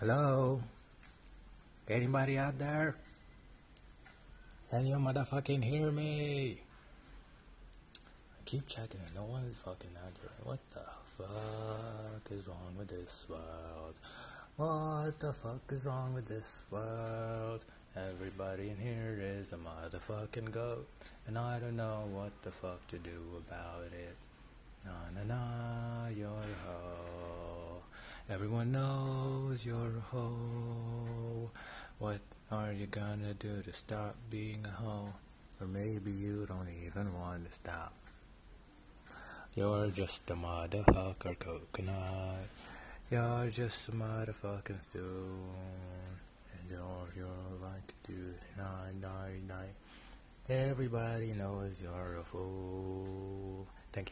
Hello? Anybody out there? Can you motherfucking hear me? I keep checking and no one is fucking answering. What the fuck is wrong with this world? What the fuck is wrong with this world? Everybody in here is a motherfucking goat, and I don't know what the fuck to do about it. Na na na. Everyone knows you're a hoe. What are you gonna do to stop being a hoe? Or maybe you don't even want to stop. You're just a motherfucker coconut. You're just a motherfucking stone. And all you're like to do is nine, nine, nine. Everybody knows you're a fool.